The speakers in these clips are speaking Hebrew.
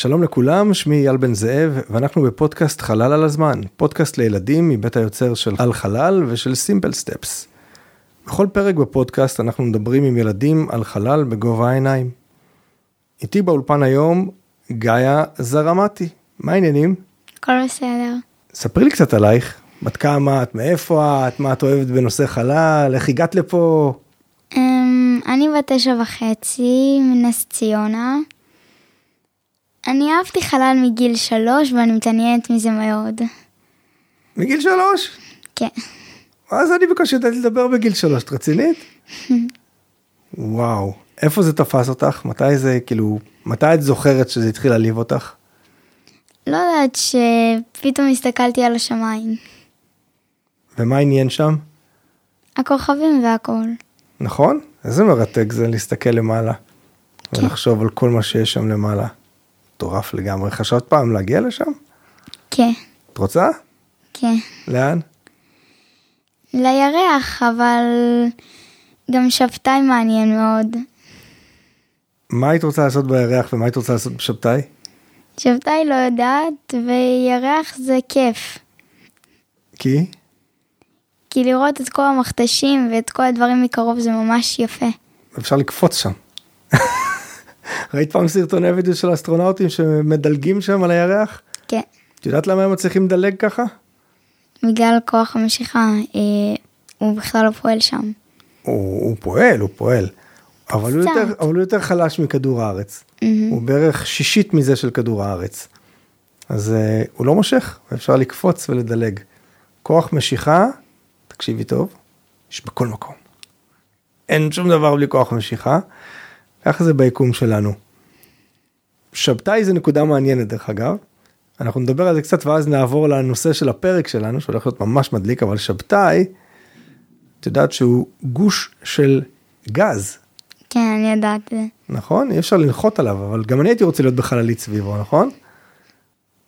שלום לכולם, שמי אייל בן זאב, ואנחנו בפודקאסט חלל על הזמן, פודקאסט לילדים מבית היוצר של על חלל ושל סימפל סטפס. בכל פרק בפודקאסט אנחנו מדברים עם ילדים על חלל בגובה העיניים. איתי באולפן היום גאיה זרמתי, מה העניינים? הכל בסדר. ספרי לי קצת עלייך, בת כמה את, מאיפה את, מה את אוהבת בנושא חלל, איך הגעת לפה? אמ, אני בת תשע וחצי מנס ציונה. אני אהבתי חלל מגיל שלוש ואני מתעניינת מזה מאוד. מגיל שלוש? כן. אז אני בקושי ידעתי לדבר בגיל שלוש, את רצינית? וואו, איפה זה תפס אותך? מתי זה, כאילו, מתי את זוכרת שזה התחיל להעליב אותך? לא יודעת שפתאום הסתכלתי על השמיים. ומה עניין שם? הכוכבים והכל. נכון? איזה מרתק זה להסתכל למעלה. כן. ולחשוב על כל מה שיש שם למעלה. מטורף לגמרי. חשבת פעם להגיע לשם? כן, את רוצה? כן. לאן? לירח, אבל גם שבתאי מעניין מאוד. מה היית רוצה לעשות בירח ומה היית רוצה לעשות בשבתאי? שבתאי לא יודעת, וירח זה כיף. כי? כי לראות את כל המכתשים ואת כל הדברים מקרוב זה ממש יפה. אפשר לקפוץ שם. ראית פעם סרטוני וידאו של אסטרונאוטים שמדלגים שם על הירח? כן. את יודעת למה הם מצליחים לדלג ככה? בגלל כוח המשיכה, אה, הוא בכלל לא פועל שם. הוא, הוא פועל, הוא פועל. אבל הוא. יותר, אבל הוא יותר חלש מכדור הארץ. הוא בערך שישית מזה של כדור הארץ. אז uh, הוא לא מושך, אפשר לקפוץ ולדלג. כוח משיכה, תקשיבי טוב, יש בכל מקום. אין שום דבר בלי כוח משיכה, ככה זה ביקום שלנו. שבתאי זה נקודה מעניינת דרך אגב. אנחנו נדבר על זה קצת ואז נעבור לנושא של הפרק שלנו שהולך להיות ממש מדליק אבל שבתאי, את יודעת שהוא גוש של גז, כן, אני יודעת זה. נכון? אי אפשר לנחות עליו, אבל גם אני הייתי רוצה להיות בחללית סביבו, נכון?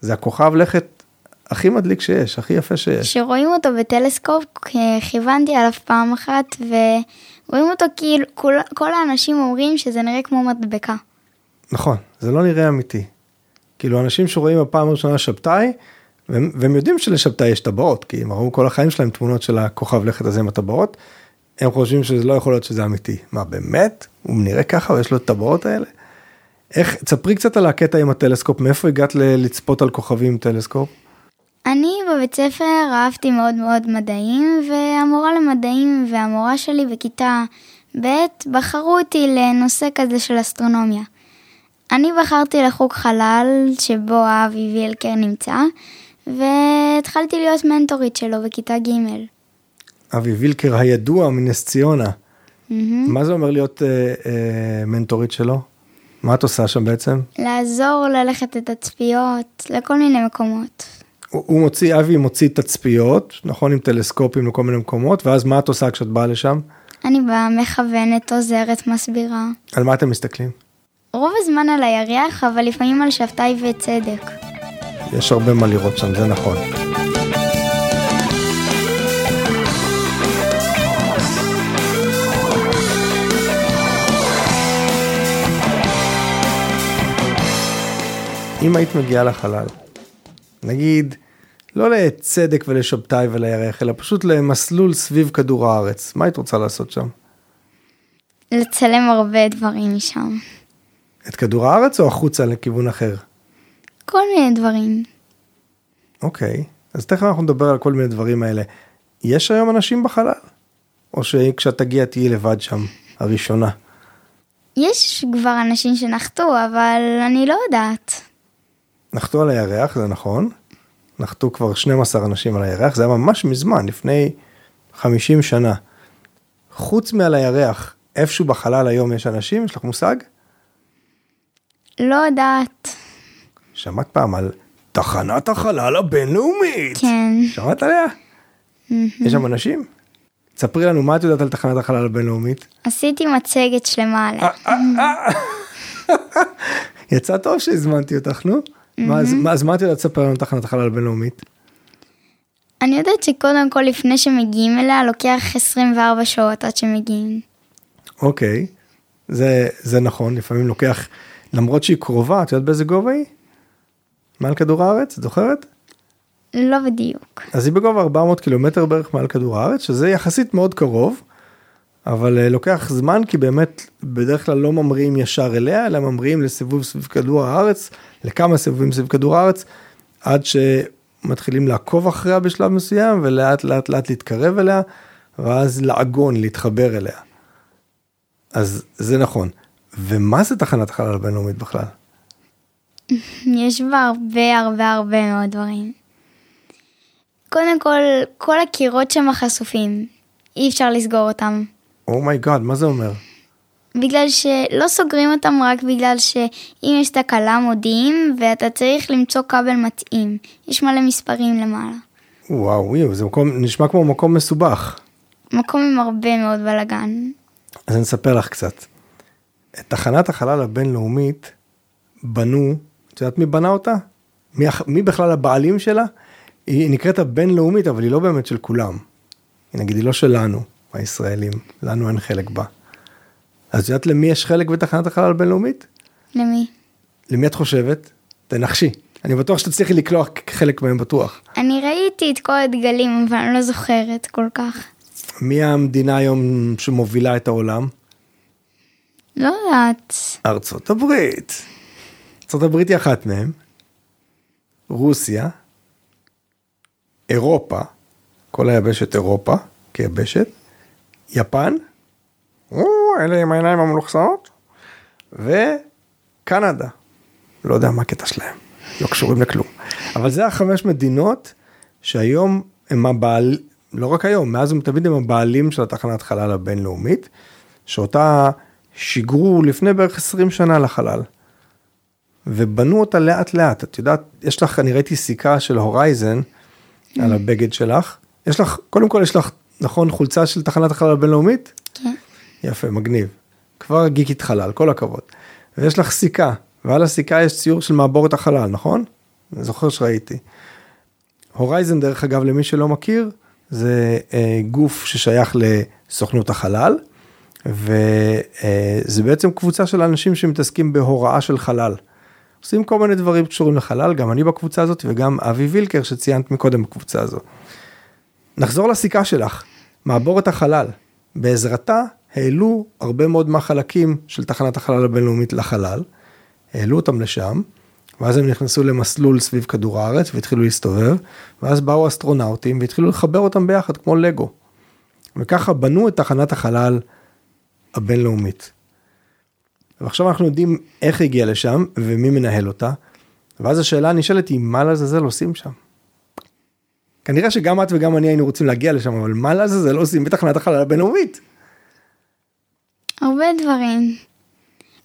זה הכוכב לכת הכי מדליק שיש, הכי יפה שיש. כשרואים אותו בטלסקופ, כיוונתי עליו פעם אחת, ורואים אותו כאילו, כל, כל האנשים אומרים שזה נראה כמו מדבקה. נכון, זה לא נראה אמיתי. כאילו אנשים שרואים בפעם הראשונה שבתאי, והם, והם יודעים שלשבתאי יש טבעות, כי הם ראו כל החיים שלהם תמונות של הכוכב לכת הזה עם הטבעות, הם חושבים שזה לא יכול להיות שזה אמיתי. מה באמת? הוא נראה ככה ויש לו את הטבעות האלה? איך, תספרי קצת על הקטע עם הטלסקופ, מאיפה הגעת לצפות על כוכבים עם טלסקופ? אני בבית ספר אהבתי מאוד מאוד מדעים, והמורה למדעים והמורה שלי בכיתה ב' בחרו אותי לנושא כזה של אסטרונומיה. אני בחרתי לחוג חלל שבו אבי וילקר נמצא, והתחלתי להיות מנטורית שלו בכיתה ג'. אבי וילקר הידוע מנס ציונה. מהמם. מה זה אומר להיות אה, אה, מנטורית שלו? מה את עושה שם בעצם? לעזור ללכת לתצפיות לכל מיני מקומות. הוא, מוציא, אבי מוציא תצפיות, נכון, עם טלסקופים לכל מיני מקומות, ואז מה את עושה כשאת באה לשם? אני באה מכוונת, עוזרת, מסבירה. על מה אתם מסתכלים? רוב הזמן על הירח, אבל לפעמים על שבתאי וצדק. יש הרבה מה לראות שם, זה נכון. אם היית מגיעה לחלל, נגיד, לא לצדק ולשבתאי ולירח, אלא פשוט למסלול סביב כדור הארץ, מה היית רוצה לעשות שם? לצלם הרבה דברים משם. את כדור הארץ או החוצה לכיוון אחר? כל מיני דברים. אוקיי, אז תכף אנחנו נדבר על כל מיני דברים האלה. יש היום אנשים בחלל? או שכשאת תגיע תהיי לבד שם, הראשונה? יש כבר אנשים שנחתו, אבל אני לא יודעת. נחתו על הירח, זה נכון. נחתו כבר 12 אנשים על הירח, זה היה ממש מזמן, לפני 50 שנה. חוץ מעל הירח, איפשהו בחלל היום יש אנשים? יש לך מושג? לא יודעת. שמעת פעם על תחנת החלל הבינלאומית? כן. שמעת עליה? יש שם אנשים? ספרי לנו מה את יודעת על תחנת החלל הבינלאומית. עשיתי מצגת שלמה עליה. יצא טוב שהזמנתי אותך, נו. מה, אז, מה, אז מה את יודעת לספר לנו תחנת החלל הבינלאומית? אני יודעת שקודם כל לפני שמגיעים אליה לוקח 24 שעות עד שמגיעים. אוקיי, זה, זה נכון, לפעמים לוקח, למרות שהיא קרובה, את יודעת באיזה גובה היא? מעל כדור הארץ? את זוכרת? לא בדיוק. אז היא בגובה 400 קילומטר בערך מעל כדור הארץ, שזה יחסית מאוד קרוב, אבל uh, לוקח זמן כי באמת בדרך כלל לא ממריאים ישר אליה, אלא ממריאים לסיבוב סביב כדור הארץ, לכמה סיבובים סביב כדור הארץ, עד שמתחילים לעקוב אחריה בשלב מסוים, ולאט לאט לאט להתקרב אליה, ואז לעגון, להתחבר אליה. אז זה נכון. ומה זה תחנת החלל הבינלאומית בכלל? יש בה הרבה הרבה הרבה מאוד דברים. קודם כל, כל הקירות שם חשופים, אי אפשר לסגור אותם. Oh my God, oh מה זה אומר? בגלל שלא סוגרים אותם רק בגלל שאם יש תקלה מודיעים ואתה צריך למצוא כבל מתאים. יש מלא מספרים למעלה. וואו, וואו, זה מקום, נשמע כמו מקום מסובך. מקום עם הרבה מאוד בלאגן. אז אני אספר לך קצת. את תחנת החלל הבינלאומית בנו, את יודעת מי בנה אותה? מי, מי בכלל הבעלים שלה? היא נקראת הבינלאומית, אבל היא לא באמת של כולם. נגיד, היא לא שלנו, הישראלים, לנו אין חלק בה. אז את יודעת למי יש חלק בתחנת החלל הבינלאומית? למי? למי את חושבת? תנחשי. אני בטוח שתצליחי לקלוע חלק מהם בטוח. אני ראיתי את כל הדגלים, אבל אני לא זוכרת כל כך. מי המדינה היום שמובילה את העולם? לא יודעת. ארצות הברית. ארצות הברית היא אחת מהם. רוסיה. אירופה. כל היבשת אירופה כיבשת. יפן. או, אלה עם העיניים המלוכסות. וקנדה. לא יודע מה הקטע שלהם. לא קשורים לכלום. אבל זה החמש מדינות שהיום הם הבעל... לא רק היום, מאז ומתמיד הם הבעלים של התחנת חלל הבינלאומית, שאותה שיגרו לפני בערך 20 שנה לחלל. ובנו אותה לאט לאט, את יודעת, יש לך, אני ראיתי סיכה של הורייזן על הבגד שלך, יש לך, קודם כל יש לך, נכון, חולצה של תחנת החלל הבינלאומית? כן. יפה, מגניב. כבר גיקית חלל, כל הכבוד. ויש לך סיכה, ועל הסיכה יש ציור של מעבורת החלל, נכון? אני זוכר שראיתי. הורייזן, דרך אגב, למי שלא מכיר, זה אה, גוף ששייך לסוכנות החלל, וזה בעצם קבוצה של אנשים שמתעסקים בהוראה של חלל. עושים כל מיני דברים קשורים לחלל, גם אני בקבוצה הזאת וגם אבי וילקר שציינת מקודם בקבוצה הזו. נחזור לסיכה שלך, מעבורת החלל. בעזרתה העלו הרבה מאוד מהחלקים של תחנת החלל הבינלאומית לחלל, העלו אותם לשם, ואז הם נכנסו למסלול סביב כדור הארץ והתחילו להסתובב, ואז באו אסטרונאוטים והתחילו לחבר אותם ביחד כמו לגו. וככה בנו את תחנת החלל הבינלאומית. ועכשיו אנחנו יודעים איך הגיע לשם ומי מנהל אותה, ואז השאלה הנשאלת היא מה לעזאזל עושים שם. כנראה שגם את וגם אני היינו רוצים להגיע לשם, אבל מה לעזאזל עושים בתחנת החלל הבינלאומית? הרבה דברים.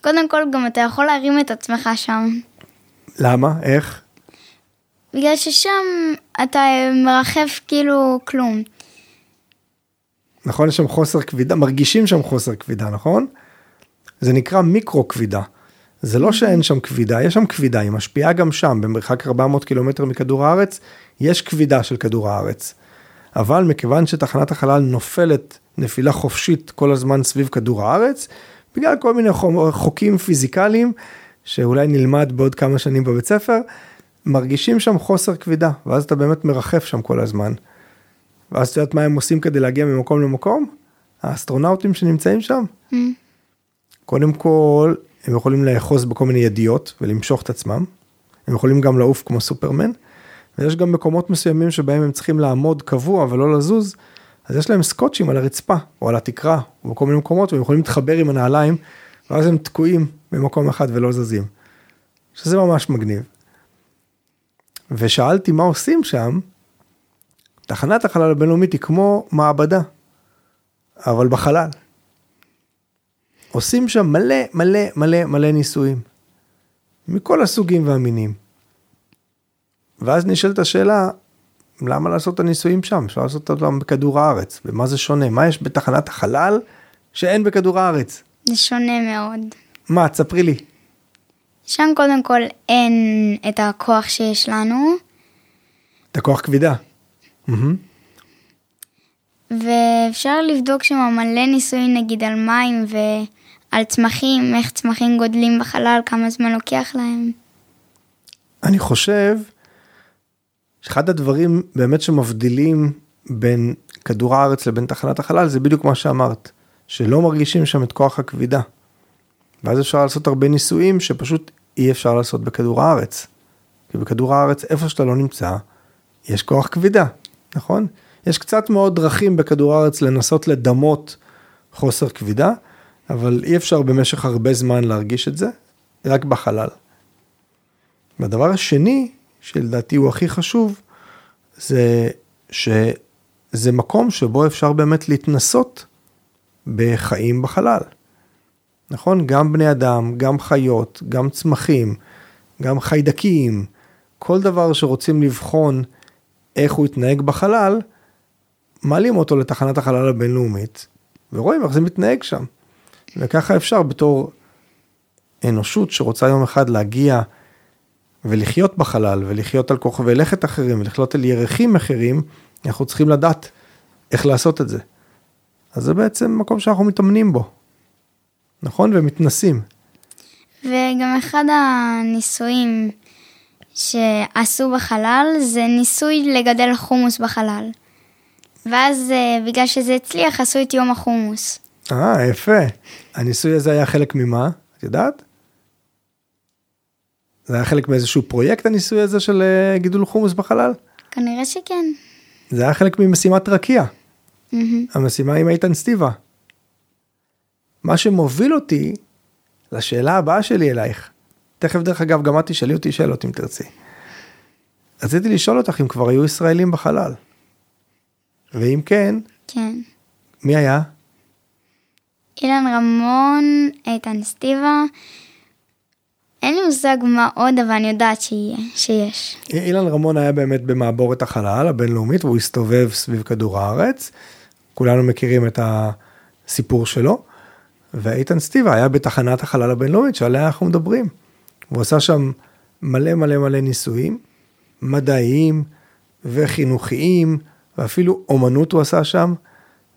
קודם כל גם אתה יכול להרים את עצמך שם. למה? איך? בגלל ששם אתה מרחף כאילו כלום. נכון, יש שם חוסר כבידה, מרגישים שם חוסר כבידה, נכון? זה נקרא מיקרו כבידה. זה לא שאין שם כבידה, יש שם כבידה, היא משפיעה גם שם, במרחק 400 קילומטר מכדור הארץ, יש כבידה של כדור הארץ. אבל מכיוון שתחנת החלל נופלת נפילה חופשית כל הזמן סביב כדור הארץ, בגלל כל מיני חוקים פיזיקליים, שאולי נלמד בעוד כמה שנים בבית ספר, מרגישים שם חוסר כבידה, ואז אתה באמת מרחף שם כל הזמן. ואז את יודעת מה הם עושים כדי להגיע ממקום למקום? האסטרונאוטים שנמצאים שם. Mm. קודם כל, הם יכולים לאחוז בכל מיני ידיות ולמשוך את עצמם. הם יכולים גם לעוף כמו סופרמן. ויש גם מקומות מסוימים שבהם הם צריכים לעמוד קבוע ולא לזוז, אז יש להם סקוטשים על הרצפה או על התקרה או בכל מיני מקומות והם יכולים להתחבר עם הנעליים ואז הם תקועים במקום אחד ולא זזים. שזה ממש מגניב. ושאלתי מה עושים שם, תחנת החלל הבינלאומית היא כמו מעבדה, אבל בחלל. עושים שם מלא מלא מלא מלא ניסויים, מכל הסוגים והמינים. ואז נשאלת השאלה, למה לעשות את הניסויים שם? אפשר לעשות אותם בכדור הארץ, ומה זה שונה? מה יש בתחנת החלל שאין בכדור הארץ? זה שונה מאוד. מה, תספרי לי. שם קודם כל אין את הכוח שיש לנו. את הכוח כבידה. ואפשר לבדוק שם מלא ניסויים נגיד על מים ועל צמחים, איך צמחים גודלים בחלל, כמה זמן לוקח להם. אני חושב שאחד הדברים באמת שמבדילים בין כדור הארץ לבין תחנת החלל זה בדיוק מה שאמרת, שלא מרגישים שם את כוח הכבידה. ואז אפשר לעשות הרבה ניסויים שפשוט אי אפשר לעשות בכדור הארץ. כי בכדור הארץ, איפה שאתה לא נמצא, יש כוח כבידה, נכון? יש קצת מאוד דרכים בכדור הארץ לנסות לדמות חוסר כבידה, אבל אי אפשר במשך הרבה זמן להרגיש את זה, רק בחלל. והדבר השני, שלדעתי הוא הכי חשוב, זה שזה מקום שבו אפשר באמת להתנסות בחיים בחלל. נכון? גם בני אדם, גם חיות, גם צמחים, גם חיידקים, כל דבר שרוצים לבחון איך הוא יתנהג בחלל, מעלים אותו לתחנת החלל הבינלאומית, ורואים איך זה מתנהג שם. וככה אפשר בתור אנושות שרוצה יום אחד להגיע ולחיות בחלל ולחיות על כוכבי לכת אחרים ולחיות על ירחים אחרים, אנחנו צריכים לדעת איך לעשות את זה. אז זה בעצם מקום שאנחנו מתאמנים בו, נכון? ומתנסים. וגם אחד הניסויים שעשו בחלל זה ניסוי לגדל חומוס בחלל. ואז אה, בגלל שזה הצליח עשו את יום החומוס. אה, יפה. הניסוי הזה היה חלק ממה? את יודעת? זה היה חלק מאיזשהו פרויקט הניסוי הזה של אה, גידול חומוס בחלל? כנראה שכן. זה היה חלק ממשימת רקיע. Mm-hmm. המשימה עם איתן סטיבה. מה שמוביל אותי לשאלה הבאה שלי אלייך. תכף דרך אגב גם את תשאלי אותי שאלות אם תרצי. רציתי לשאול אותך אם כבר היו ישראלים בחלל. ואם כן, כן. מי היה? אילן רמון, איתן סטיבה. אין לי מושג מה עוד, אבל אני יודעת שיהיה, שיש. אילן רמון היה באמת במעבורת החלל הבינלאומית, והוא הסתובב סביב כדור הארץ. כולנו מכירים את הסיפור שלו. ואיתן סטיבה היה בתחנת החלל הבינלאומית שעליה אנחנו מדברים. הוא עשה שם מלא מלא מלא ניסויים, מדעיים וחינוכיים, ואפילו אומנות הוא עשה שם.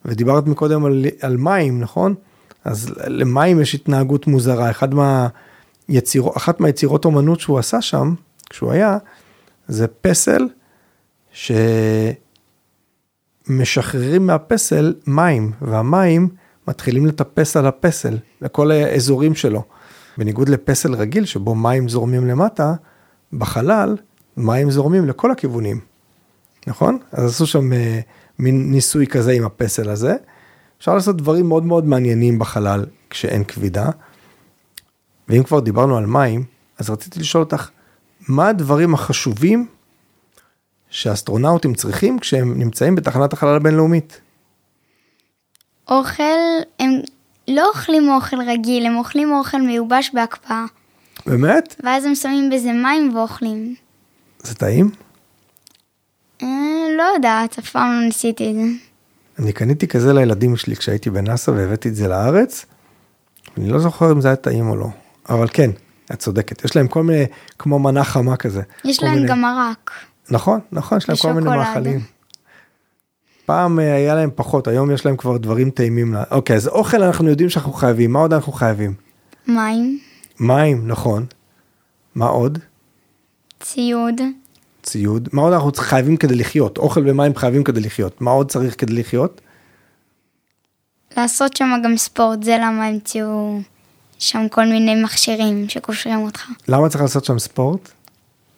ודיברת מקודם על, על מים, נכון? אז למים יש התנהגות מוזרה. אחד מהיציר, אחת מהיצירות אומנות שהוא עשה שם, כשהוא היה, זה פסל שמשחררים מהפסל מים, והמים מתחילים לטפס על הפסל, לכל האזורים שלו. בניגוד לפסל רגיל שבו מים זורמים למטה, בחלל מים זורמים לכל הכיוונים, נכון? אז עשו שם uh, מין ניסוי כזה עם הפסל הזה. אפשר לעשות דברים מאוד מאוד מעניינים בחלל כשאין כבידה. ואם כבר דיברנו על מים, אז רציתי לשאול אותך, מה הדברים החשובים שאסטרונאוטים צריכים כשהם נמצאים בתחנת החלל הבינלאומית? אוכל, הם לא אוכלים אוכל רגיל, הם אוכלים אוכל מיובש בהקפאה. באמת? ואז הם שמים בזה מים ואוכלים. זה טעים? אה, לא יודעת, אף פעם לא ניסיתי את זה. אני קניתי כזה לילדים שלי כשהייתי בנאסא והבאתי את זה לארץ. אני לא זוכר אם זה היה טעים או לא, אבל כן, את צודקת, יש להם כל מיני, כמו מנה חמה כזה. יש להם מיני... גם מרק. נכון, נכון, יש להם כל מיני מאכלים. פעם אה, היה להם פחות, היום יש להם כבר דברים טעימים. אוקיי, אז אוכל אנחנו יודעים שאנחנו חייבים, מה עוד אנחנו חייבים? מים. מים, נכון. מה עוד? ציוד. ציוד. מה עוד אנחנו חייבים כדי לחיות? אוכל ומים חייבים כדי לחיות. מה עוד צריך כדי לחיות? לעשות שם גם ספורט, זה למה המציאו שם כל מיני מכשירים שקושרים אותך. למה צריך לעשות שם ספורט?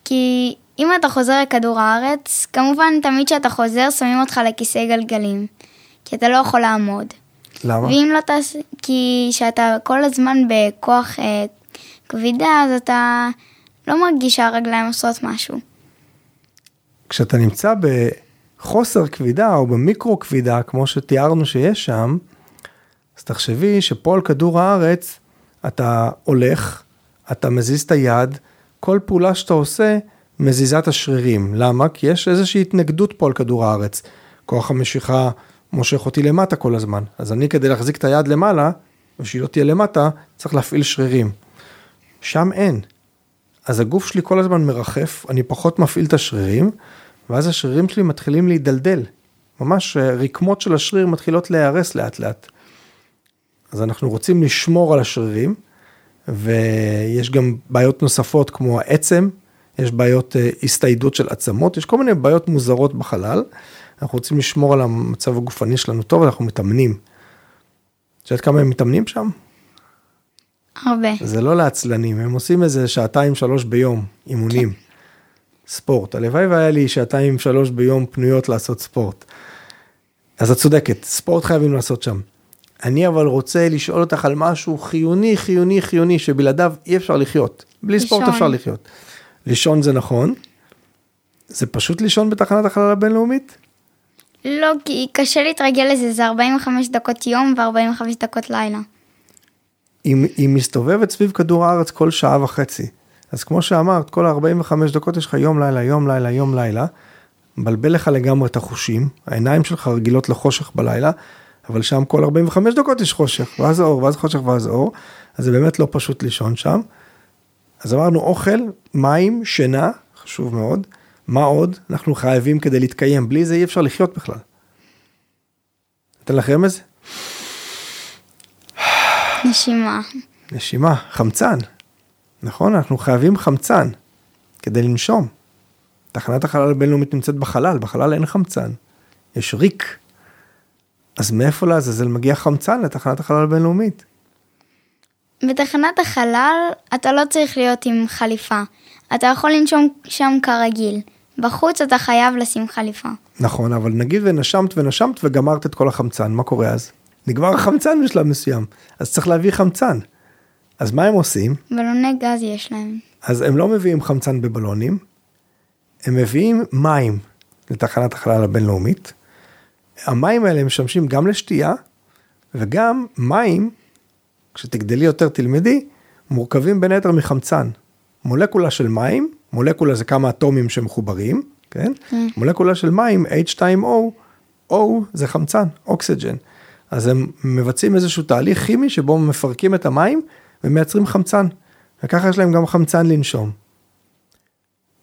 כי אם אתה חוזר לכדור הארץ, כמובן תמיד כשאתה חוזר שמים אותך לכיסא גלגלים, כי אתה לא יכול לעמוד. למה? ואם לא תעשה, כי כשאתה כל הזמן בכוח אה, כבידה, אז אתה לא מרגיש שהרגליים עושות משהו. כשאתה נמצא בחוסר כבידה או במיקרו כבידה, כמו שתיארנו שיש שם, אז תחשבי שפה על כדור הארץ אתה הולך, אתה מזיז את היד, כל פעולה שאתה עושה מזיזה את השרירים. למה? כי יש איזושהי התנגדות פה על כדור הארץ. כוח המשיכה מושך אותי למטה כל הזמן. אז אני כדי להחזיק את היד למעלה, ושהיא לא תהיה למטה, צריך להפעיל שרירים. שם אין. אז הגוף שלי כל הזמן מרחף, אני פחות מפעיל את השרירים, ואז השרירים שלי מתחילים להידלדל. ממש אה, רקמות של השריר מתחילות להיהרס לאט לאט. אז אנחנו רוצים לשמור על השרירים, ויש גם בעיות נוספות כמו העצם, יש בעיות אה, הסתיידות של עצמות, יש כל מיני בעיות מוזרות בחלל. אנחנו רוצים לשמור על המצב הגופני שלנו טוב, אנחנו מתאמנים. את יודעת כמה הם מתאמנים שם? הרבה. זה לא לעצלנים, הם עושים איזה שעתיים שלוש ביום אימונים. כן. ספורט. הלוואי והיה לי שעתיים שלוש ביום פנויות לעשות ספורט. אז את צודקת, ספורט חייבים לעשות שם. אני אבל רוצה לשאול אותך על משהו חיוני, חיוני, חיוני, שבלעדיו אי אפשר לחיות. בלי לישון. ספורט אפשר לחיות. לישון זה נכון. זה פשוט לישון בתחנת החלל הבינלאומית? לא, כי קשה להתרגל לזה, זה 45 דקות יום ו-45 דקות לילה. היא, היא מסתובבת סביב כדור הארץ כל שעה וחצי. אז כמו שאמרת, כל ה-45 דקות יש לך יום לילה, יום לילה, יום לילה. מבלבל לך לגמרי את החושים, העיניים שלך רגילות לחושך בלילה, אבל שם כל 45 דקות יש חושך, ואז אור, ואז חושך, ואז אור, אז זה באמת לא פשוט לישון שם. אז אמרנו אוכל, מים, שינה, חשוב מאוד. מה עוד? אנחנו חייבים כדי להתקיים, בלי זה אי אפשר לחיות בכלל. אתן לך רמז? נשימה. נשימה, חמצן. נכון? אנחנו חייבים חמצן כדי לנשום. תחנת החלל הבינלאומית נמצאת בחלל, בחלל אין חמצן, יש ריק. אז מאיפה לעזאזל מגיע חמצן לתחנת החלל הבינלאומית? בתחנת החלל אתה לא צריך להיות עם חליפה. אתה יכול לנשום שם כרגיל. בחוץ אתה חייב לשים חליפה. נכון, אבל נגיד ונשמת ונשמת וגמרת את כל החמצן, מה קורה אז? נגמר החמצן בשלב מסוים, אז צריך להביא חמצן. אז מה הם עושים? בלוני גז יש להם. אז הם לא מביאים חמצן בבלונים, הם מביאים מים לתחנת החלל הבינלאומית. המים האלה משמשים גם לשתייה, וגם מים, כשתגדלי יותר תלמדי, מורכבים בין היתר מחמצן. מולקולה של מים, מולקולה זה כמה אטומים שמחוברים, כן? Mm. מולקולה של מים, H2O, O זה חמצן, אוקסיג'ן. אז הם מבצעים איזשהו תהליך כימי שבו מפרקים את המים ומייצרים חמצן. וככה יש להם גם חמצן לנשום.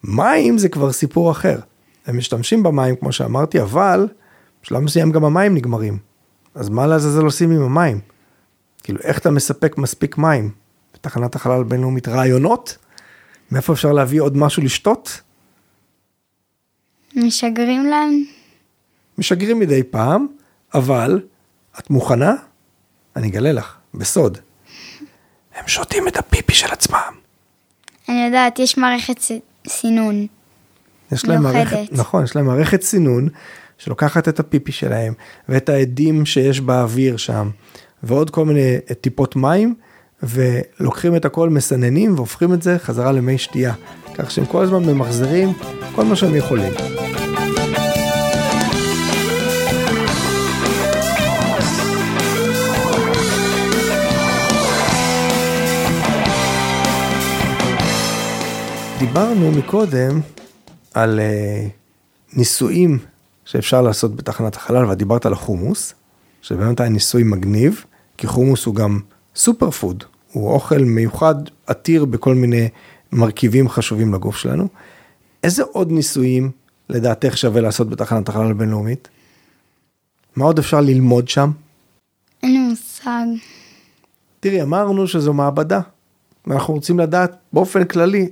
מים זה כבר סיפור אחר. הם משתמשים במים כמו שאמרתי, אבל בשלב מסוים גם המים נגמרים. אז מה לעזאזל עושים עם המים? כאילו, איך אתה מספק מספיק מים? בתחנת החלל הבינלאומית רעיונות? מאיפה אפשר להביא עוד משהו לשתות? משגרים להם? משגרים מדי פעם, אבל את מוכנה? אני אגלה לך, בסוד. הם שותים את הפיפי של עצמם. אני יודעת, יש מערכת סינון. יש להם מערכת, נכון, יש להם מערכת סינון שלוקחת את הפיפי שלהם ואת העדים שיש באוויר שם ועוד כל מיני טיפות מים ולוקחים את הכל, מסננים והופכים את זה חזרה למי שתייה. כך שהם כל הזמן ממחזרים כל מה שהם יכולים. דיברנו מקודם על uh, ניסויים שאפשר לעשות בתחנת החלל, ואת דיברת על החומוס, שבאמת היה ניסוי מגניב, כי חומוס הוא גם סופר פוד, הוא אוכל מיוחד עתיר בכל מיני מרכיבים חשובים לגוף שלנו. איזה עוד ניסויים לדעתך שווה לעשות בתחנת החלל הבינלאומית? מה עוד אפשר ללמוד שם? אין לי מושג. תראי, אמרנו שזו מעבדה, ואנחנו רוצים לדעת באופן כללי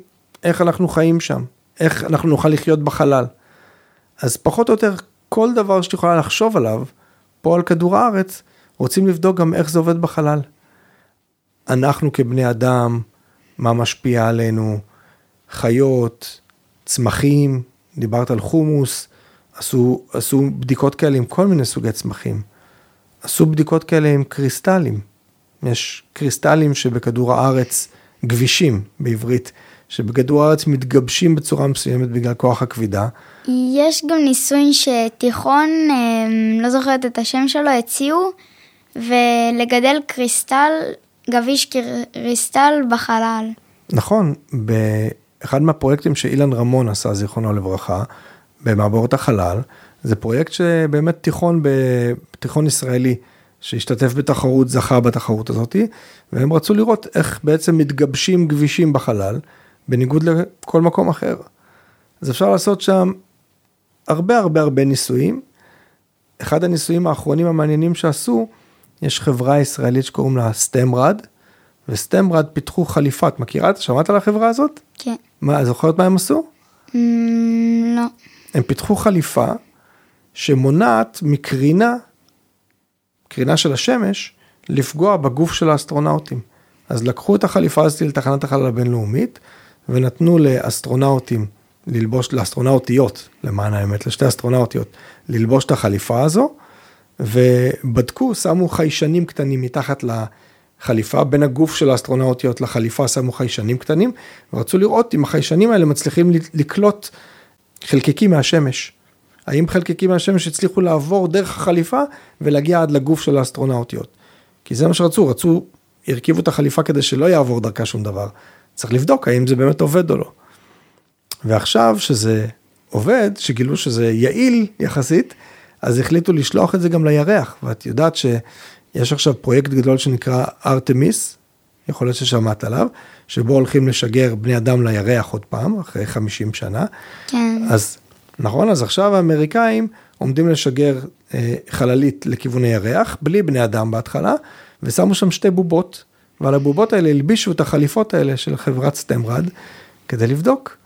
איך אנחנו חיים שם, איך אנחנו נוכל לחיות בחלל. אז פחות או יותר כל דבר שאת יכולה לחשוב עליו, פה על כדור הארץ, רוצים לבדוק גם איך זה עובד בחלל. אנחנו כבני אדם, מה משפיע עלינו, חיות, צמחים, דיברת על חומוס, עשו, עשו בדיקות כאלה עם כל מיני סוגי צמחים. עשו בדיקות כאלה עם קריסטלים. יש קריסטלים שבכדור הארץ, גבישים בעברית, שבכדור הארץ מתגבשים בצורה מסוימת בגלל כוח הכבידה. יש גם ניסוי שתיכון, אמ, לא זוכרת את השם שלו, הציעו, ולגדל קריסטל, גביש קריסטל בחלל. נכון, באחד מהפרויקטים שאילן רמון עשה, זיכרונו לברכה, במעבורת החלל, זה פרויקט שבאמת תיכון, תיכון ישראלי, שהשתתף בתחרות, זכה בתחרות הזאתי, והם רצו לראות איך בעצם מתגבשים גבישים בחלל. בניגוד לכל מקום אחר. אז אפשר לעשות שם הרבה הרבה הרבה ניסויים. אחד הניסויים האחרונים המעניינים שעשו, יש חברה ישראלית שקוראים לה סטמרד, וסטמרד פיתחו חליפה, את מכירה? את שמעת על החברה הזאת? כן. מה, זוכרת מה הם עשו? Mm, לא. הם פיתחו חליפה שמונעת מקרינה, קרינה של השמש, לפגוע בגוף של האסטרונאוטים. אז לקחו את החליפה הזאת לתחנת החלל הבינלאומית, ונתנו לאסטרונאוטים ללבוש, לאסטרונאוטיות, למען האמת, לשתי אסטרונאוטיות, ללבוש את החליפה הזו, ובדקו, שמו חיישנים קטנים מתחת לחליפה, בין הגוף של האסטרונאוטיות לחליפה שמו חיישנים קטנים, ורצו לראות אם החיישנים האלה מצליחים לקלוט חלקיקים מהשמש. האם חלקיקים מהשמש הצליחו לעבור דרך החליפה ולהגיע עד לגוף של האסטרונאוטיות. כי זה מה שרצו, רצו, הרכיבו את החליפה כדי שלא יעבור דרכה שום דבר. צריך לבדוק האם זה באמת עובד או לא. ועכשיו שזה עובד, שגילו שזה יעיל יחסית, אז החליטו לשלוח את זה גם לירח, ואת יודעת שיש עכשיו פרויקט גדול שנקרא ארתמיס, יכול להיות ששמעת עליו, שבו הולכים לשגר בני אדם לירח עוד פעם, אחרי 50 שנה. כן. אז נכון, אז עכשיו האמריקאים עומדים לשגר אה, חללית לכיוון הירח, בלי בני אדם בהתחלה, ושמו שם שתי בובות, ועל הבובות האלה הלבישו את החליפות האלה של חברת סטמרד, כדי לבדוק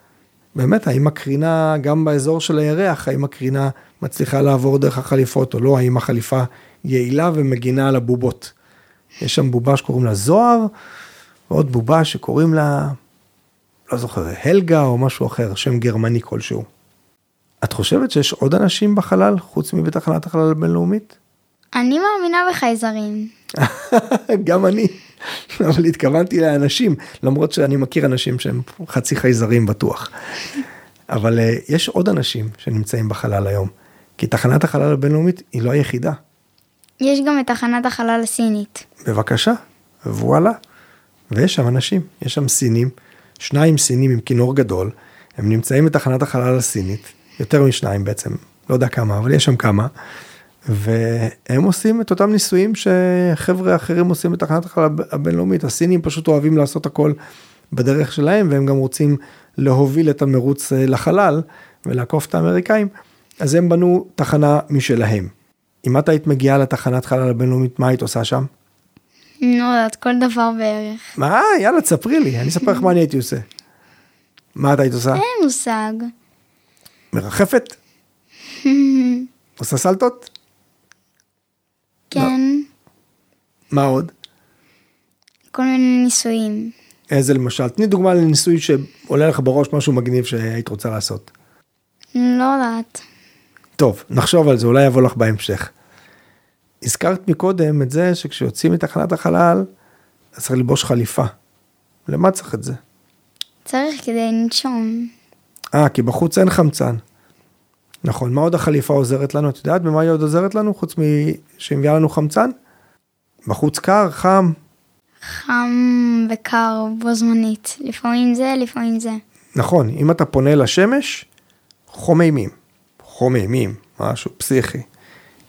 באמת האם הקרינה גם באזור של הירח, האם הקרינה מצליחה לעבור דרך החליפות או לא, האם החליפה יעילה ומגינה על הבובות. יש שם בובה שקוראים לה זוהר, ועוד בובה שקוראים לה, לא זוכר, הלגה או משהו אחר, שם גרמני כלשהו. את חושבת שיש עוד אנשים בחלל חוץ מבתחנת החלל הבינלאומית? אני מאמינה בחייזרים. גם אני, אבל התכוונתי לאנשים, למרות שאני מכיר אנשים שהם חצי חייזרים בטוח. אבל uh, יש עוד אנשים שנמצאים בחלל היום, כי תחנת החלל הבינלאומית היא לא היחידה. יש גם את תחנת החלל הסינית. בבקשה, וואלה. ויש שם אנשים, יש שם סינים, שניים סינים עם כינור גדול, הם נמצאים בתחנת החלל הסינית, יותר משניים בעצם, לא יודע כמה, אבל יש שם כמה. והם עושים את אותם ניסויים שחבר'ה אחרים עושים בתחנת החלל הבינלאומית. הסינים פשוט אוהבים לעשות הכל בדרך שלהם, והם גם רוצים להוביל את המרוץ אה, לחלל ולעקוף את האמריקאים, אז הם בנו תחנה משלהם. אם את היית מגיעה לתחנת חלל הבינלאומית, מה היית עושה שם? לא יודעת, כל דבר בערך. מה? יאללה, תספרי לי, אני אספר לך מה אני הייתי עושה. מה את היית עושה? אין מושג. מרחפת? עושה סלטות? כן. מה עוד? כל מיני ניסויים. איזה למשל? תני דוגמה לניסוי שעולה לך בראש משהו מגניב שהיית רוצה לעשות. לא יודעת. טוב, נחשוב על זה, אולי יבוא לך בהמשך. הזכרת מקודם את זה שכשיוצאים מתחנת החלל, אז צריך ללבוש חליפה. למה צריך את זה? צריך כדי לנשום. אה, כי בחוץ אין חמצן. נכון, מה עוד החליפה עוזרת לנו? את יודעת במה היא עוד עוזרת לנו, חוץ שהיא מביאה לנו חמצן? בחוץ קר, חם. חם וקר בו זמנית, לפעמים זה, לפעמים זה. נכון, אם אתה פונה לשמש, חום אימים. חום אימים, משהו פסיכי.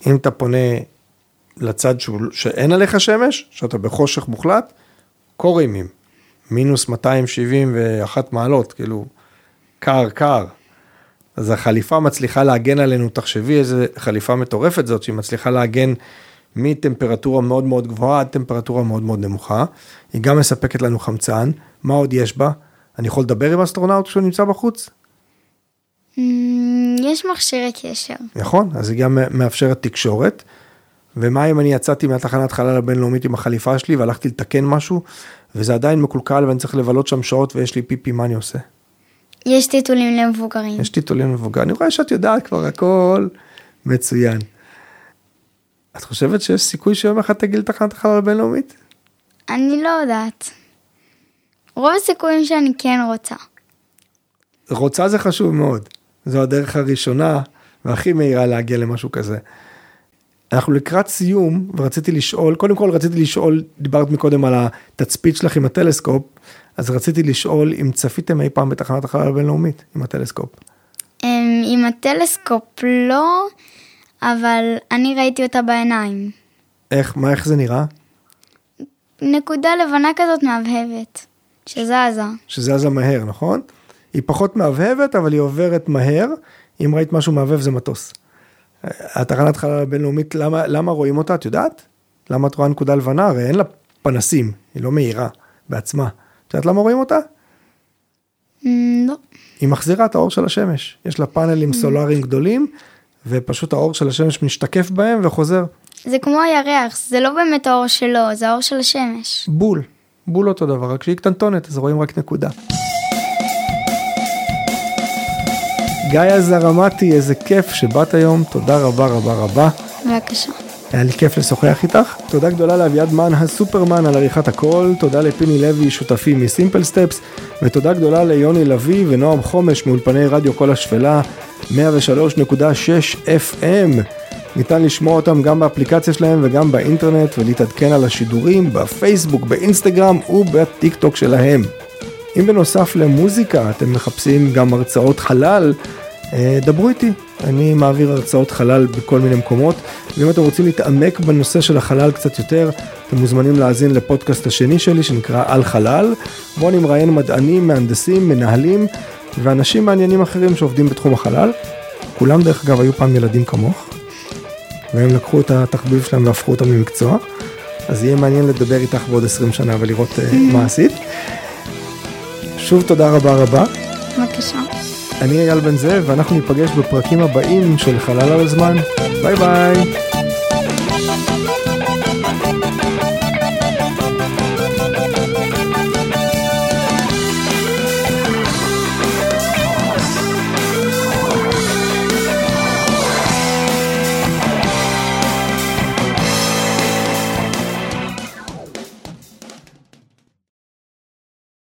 אם אתה פונה לצד שהוא, שאין עליך שמש, שאתה בחושך מוחלט, קור אימים. מינוס 271 מעלות, כאילו, קר, קר. אז החליפה מצליחה להגן עלינו, תחשבי איזה חליפה מטורפת זאת, שהיא מצליחה להגן מטמפרטורה מאוד מאוד גבוהה עד טמפרטורה מאוד מאוד נמוכה. היא גם מספקת לנו חמצן, מה עוד יש בה? אני יכול לדבר עם אסטרונאוט כשהוא נמצא בחוץ? Mm, יש מכשירי קשר. נכון, אז היא גם מאפשרת תקשורת. ומה אם אני יצאתי מהתחנת חלל הבינלאומית עם החליפה שלי והלכתי לתקן משהו, וזה עדיין מקולקל ואני צריך לבלות שם שעות ויש לי פיפי, מה אני עושה? יש טיטולים למבוגרים. יש טיטולים למבוגרים, אני רואה שאת יודעת כבר הכל מצוין. את חושבת שיש סיכוי שיום אחד תגיעי לתחנת החלל הבינלאומית? אני לא יודעת. רוב הסיכויים שאני כן רוצה. רוצה זה חשוב מאוד. זו הדרך הראשונה והכי מהירה להגיע למשהו כזה. אנחנו לקראת סיום ורציתי לשאול, קודם כל רציתי לשאול, דיברת מקודם על התצפית שלך עם הטלסקופ, אז רציתי לשאול אם צפיתם אי פעם בתחנת החלל הבינלאומית עם הטלסקופ. אמ, עם הטלסקופ לא, אבל אני ראיתי אותה בעיניים. איך, מה, איך זה נראה? נקודה לבנה כזאת מהבהבת, שזזה. שזזה מהר, נכון? היא פחות מהבהבת, אבל היא עוברת מהר. אם ראית משהו מהבהב זה מטוס. התחנת חלל הבינלאומית, למה, למה רואים אותה? את יודעת? למה את רואה נקודה לבנה? הרי אין לה פנסים, היא לא מהירה בעצמה. את יודעת למה רואים אותה? לא. היא מחזירה את האור של השמש. יש לה פאנלים סולאריים גדולים, ופשוט האור של השמש משתקף בהם וחוזר. זה כמו הירח, זה לא באמת האור שלו, זה האור של השמש. בול, בול אותו דבר, רק שהיא קטנטונת, אז רואים רק נקודה. גיא זרמתי, איזה כיף שבאת היום, תודה רבה רבה רבה. בבקשה. היה לי כיף לשוחח איתך. תודה גדולה לאביעד מן הסופרמן על עריכת הקול, תודה לפיני לוי, שותפי מסימפל סטפס, ותודה גדולה ליוני לביא ונועם חומש מאולפני רדיו כל השפלה, 103.6 FM. ניתן לשמוע אותם גם באפליקציה שלהם וגם באינטרנט ולהתעדכן על השידורים בפייסבוק, באינסטגרם ובטיק טוק שלהם. אם בנוסף למוזיקה אתם מחפשים גם הרצאות חלל, דברו איתי, אני מעביר הרצאות חלל בכל מיני מקומות, ואם אתם רוצים להתעמק בנושא של החלל קצת יותר, אתם מוזמנים להאזין לפודקאסט השני שלי שנקרא על חלל, בו אני מראיין מדענים, מהנדסים, מנהלים ואנשים מעניינים אחרים שעובדים בתחום החלל. כולם דרך אגב היו פעם ילדים כמוך, והם לקחו את התחביב שלהם והפכו אותם למקצוע, אז יהיה מעניין לדבר איתך בעוד 20 שנה ולראות uh, מה עשית. שוב תודה רבה רבה. בבקשה. אני אייל בן זאב ואנחנו ניפגש בפרקים הבאים של חלל על הזמן. ביי ביי.